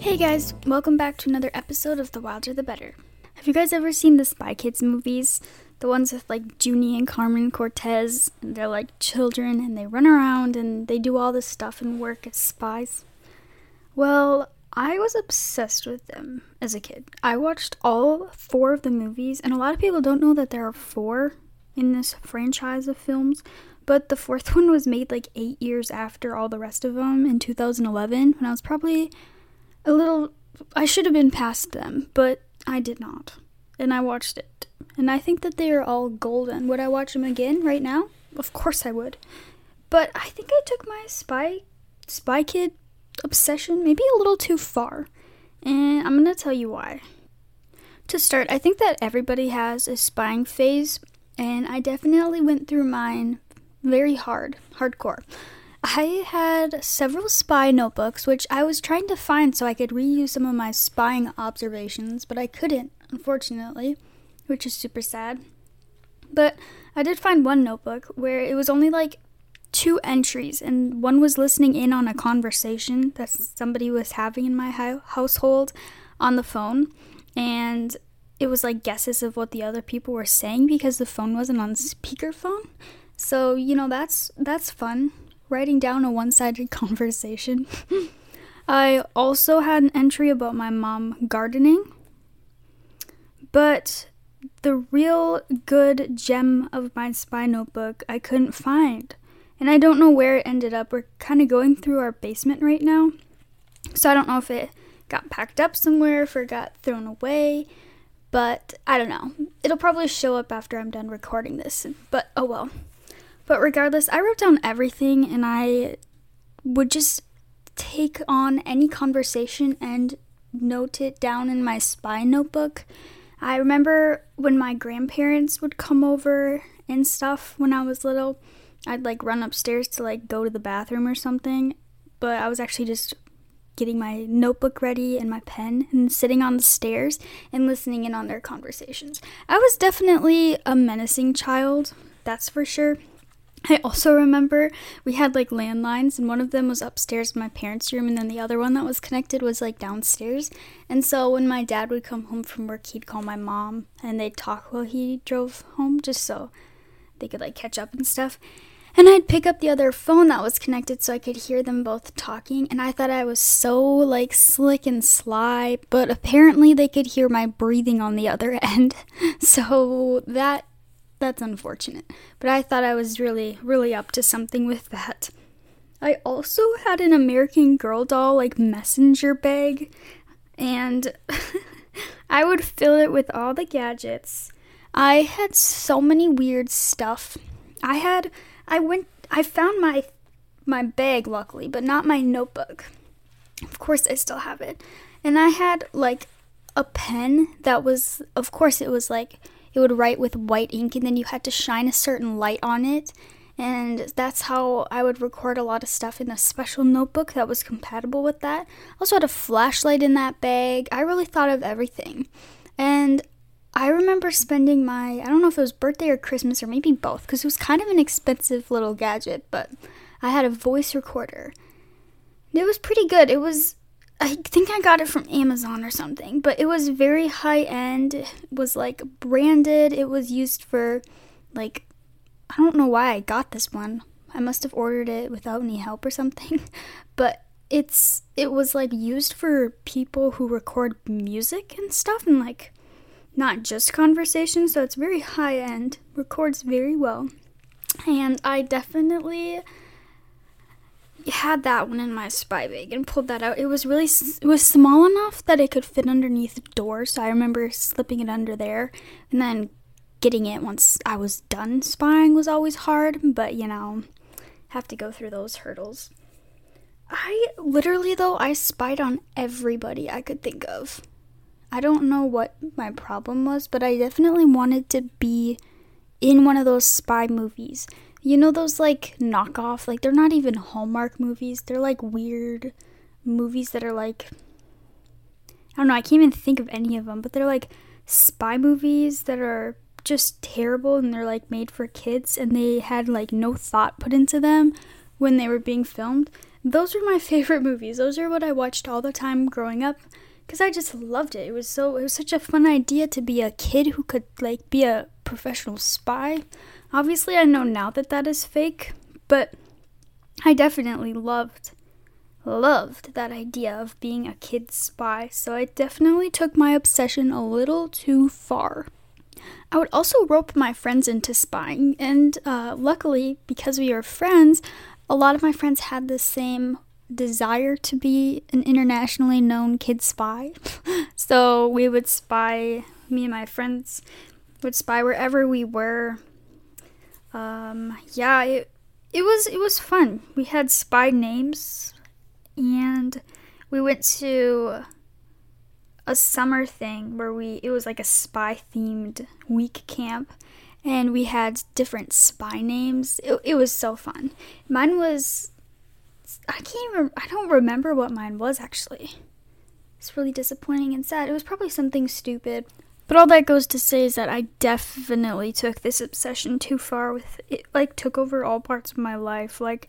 Hey guys, welcome back to another episode of The Wilder the Better. Have you guys ever seen the Spy Kids movies? The ones with like Juni and Carmen Cortez, and they're like children and they run around and they do all this stuff and work as spies? Well, I was obsessed with them as a kid. I watched all four of the movies, and a lot of people don't know that there are four in this franchise of films. But the fourth one was made like eight years after all the rest of them in 2011, when I was probably a little. I should have been past them, but I did not. And I watched it. And I think that they are all golden. Would I watch them again right now? Of course I would. But I think I took my Spy Spy Kid obsession maybe a little too far. And I'm going to tell you why. To start, I think that everybody has a spying phase, and I definitely went through mine very hard, hardcore. I had several spy notebooks, which I was trying to find so I could reuse some of my spying observations, but I couldn't, unfortunately, which is super sad. But I did find one notebook where it was only like two entries, and one was listening in on a conversation that somebody was having in my household on the phone, and it was like guesses of what the other people were saying because the phone wasn't on speakerphone. So, you know, that's that's fun. Writing down a one-sided conversation. I also had an entry about my mom gardening. But the real good gem of my spy notebook I couldn't find. And I don't know where it ended up. We're kind of going through our basement right now. So I don't know if it got packed up somewhere, if it got thrown away. But I don't know. It'll probably show up after I'm done recording this. But oh well. But regardless, I wrote down everything and I would just take on any conversation and note it down in my spy notebook. I remember when my grandparents would come over and stuff when I was little, I'd like run upstairs to like go to the bathroom or something, but I was actually just getting my notebook ready and my pen and sitting on the stairs and listening in on their conversations. I was definitely a menacing child, that's for sure. I also remember we had like landlines, and one of them was upstairs in my parents' room, and then the other one that was connected was like downstairs. And so when my dad would come home from work, he'd call my mom, and they'd talk while he drove home, just so they could like catch up and stuff. And I'd pick up the other phone that was connected so I could hear them both talking, and I thought I was so like slick and sly, but apparently they could hear my breathing on the other end. So that that's unfortunate. But I thought I was really, really up to something with that. I also had an American Girl doll, like, messenger bag, and I would fill it with all the gadgets. I had so many weird stuff. I had, I went, I found my, my bag, luckily, but not my notebook. Of course, I still have it. And I had, like, a pen that was, of course, it was like it would write with white ink and then you had to shine a certain light on it. And that's how I would record a lot of stuff in a special notebook that was compatible with that. I also had a flashlight in that bag. I really thought of everything. And I remember spending my, I don't know if it was birthday or Christmas or maybe both, because it was kind of an expensive little gadget, but I had a voice recorder. It was pretty good. It was I think I got it from Amazon or something, but it was very high end. It was like branded. It was used for like I don't know why I got this one. I must have ordered it without any help or something. But it's it was like used for people who record music and stuff and like not just conversation, so it's very high end. Records very well. And I definitely had that one in my spy bag and pulled that out. It was really it was small enough that it could fit underneath the door, so I remember slipping it under there and then getting it once I was done spying was always hard, but you know, have to go through those hurdles. I literally though I spied on everybody I could think of. I don't know what my problem was, but I definitely wanted to be in one of those spy movies you know those like knockoff, like they're not even Hallmark movies. They're like weird movies that are like I don't know, I can't even think of any of them, but they're like spy movies that are just terrible and they're like made for kids and they had like no thought put into them when they were being filmed. Those were my favorite movies. Those are what I watched all the time growing up because I just loved it. It was so it was such a fun idea to be a kid who could like be a professional spy. Obviously, I know now that that is fake, but I definitely loved loved that idea of being a kid spy. So I definitely took my obsession a little too far. I would also rope my friends into spying, and uh, luckily, because we were friends, a lot of my friends had the same desire to be an internationally known kid spy. so we would spy, me and my friends would spy wherever we were. Um, yeah, it, it was it was fun. We had spy names, and we went to a summer thing where we it was like a spy themed week camp and we had different spy names. It, it was so fun. Mine was I can't even I don't remember what mine was actually. It's really disappointing and sad. It was probably something stupid. But all that goes to say is that I definitely took this obsession too far with it like took over all parts of my life. Like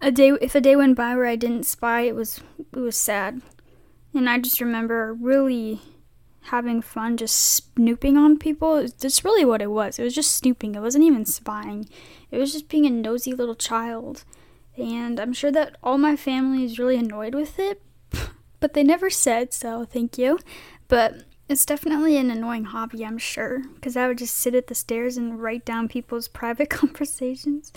a day if a day went by where I didn't spy, it was it was sad. And I just remember really having fun just snooping on people. That's really what it was. It was just snooping. It wasn't even spying. It was just being a nosy little child. And I'm sure that all my family is really annoyed with it, but they never said, so thank you. But it's definitely an annoying hobby, I'm sure, because I would just sit at the stairs and write down people's private conversations.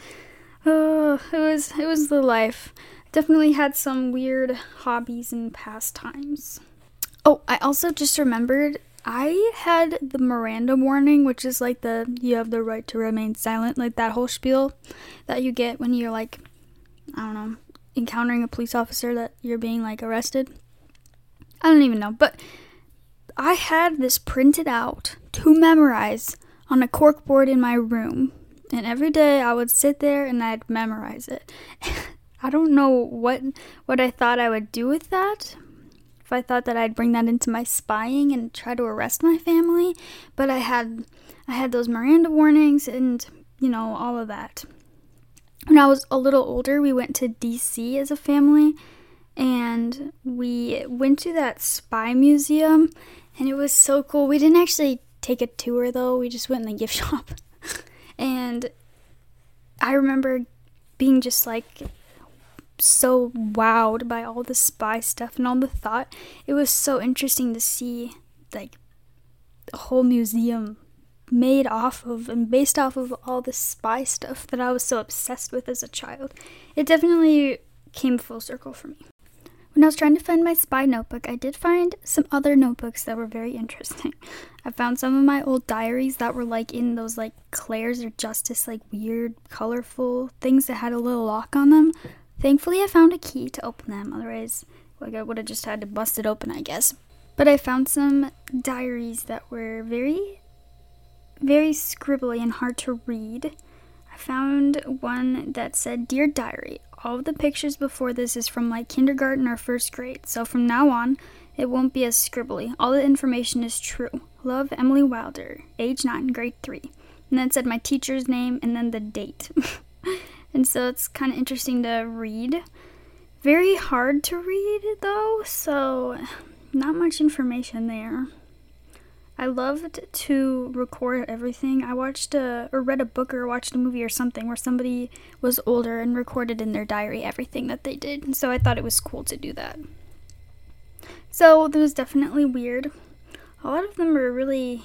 Oh, it was it was the life. Definitely had some weird hobbies and pastimes. Oh, I also just remembered I had the Miranda warning, which is like the you have the right to remain silent, like that whole spiel that you get when you're like, I don't know, encountering a police officer that you're being like arrested. I don't even know, but I had this printed out to memorize on a corkboard in my room, and every day I would sit there and I'd memorize it. I don't know what what I thought I would do with that, if I thought that I'd bring that into my spying and try to arrest my family, but I had I had those Miranda warnings and you know all of that. When I was a little older, we went to DC as a family and we went to that spy museum and it was so cool. We didn't actually take a tour though. We just went in the gift shop. and I remember being just like so wowed by all the spy stuff and all the thought. It was so interesting to see like the whole museum made off of and based off of all the spy stuff that I was so obsessed with as a child. It definitely came full circle for me. When I was trying to find my spy notebook, I did find some other notebooks that were very interesting. I found some of my old diaries that were like in those like Claire's or Justice, like weird, colorful things that had a little lock on them. Thankfully, I found a key to open them, otherwise, like I would have just had to bust it open, I guess. But I found some diaries that were very, very scribbly and hard to read. I found one that said, Dear Diary, all of the pictures before this is from like kindergarten or first grade, so from now on, it won't be as scribbly. All the information is true. Love Emily Wilder, age 9, grade 3. And then it said my teacher's name and then the date. and so it's kind of interesting to read. Very hard to read though, so not much information there. I loved to record everything. I watched a, or read a book or watched a movie or something where somebody was older and recorded in their diary everything that they did. And so I thought it was cool to do that. So that was definitely weird. A lot of them were really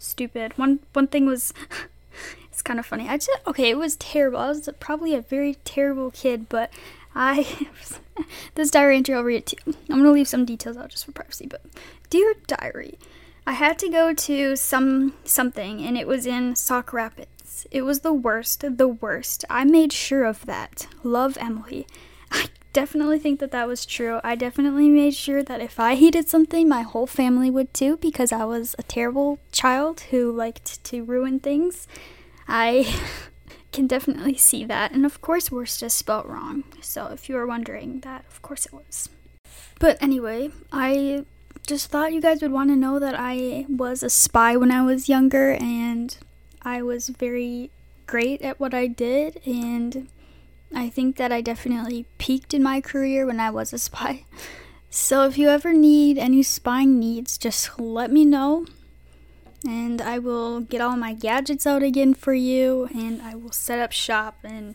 stupid. One one thing was it's kind of funny. I just okay, it was terrible. I was probably a very terrible kid, but I this diary entry I'll read it to you. I'm gonna leave some details out just for privacy, but dear diary, I had to go to some something and it was in Sauk Rapids. It was the worst, the worst. I made sure of that. Love Emily. I definitely think that that was true. I definitely made sure that if I hated something, my whole family would too because I was a terrible child who liked to ruin things. I can definitely see that. And of course, worst is spelled wrong. So if you were wondering that, of course it was. But anyway, I just thought you guys would want to know that I was a spy when I was younger and I was very great at what I did and I think that I definitely peaked in my career when I was a spy. So if you ever need any spying needs, just let me know. And I will get all my gadgets out again for you, and I will set up shop and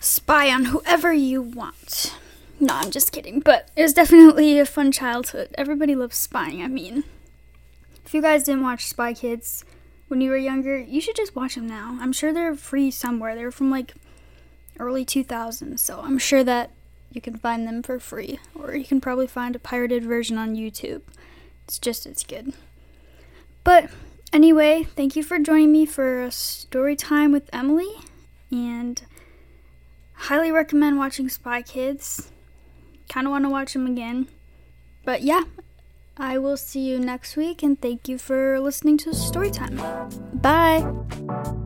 spy on whoever you want. No, I'm just kidding, but it was definitely a fun childhood. Everybody loves spying, I mean. If you guys didn't watch Spy Kids when you were younger, you should just watch them now. I'm sure they're free somewhere. They're from like early 2000s, so I'm sure that you can find them for free. Or you can probably find a pirated version on YouTube. It's just as good. But anyway, thank you for joining me for a story time with Emily. And highly recommend watching Spy Kids. Kind of want to watch them again. But yeah, I will see you next week and thank you for listening to Storytime. Bye.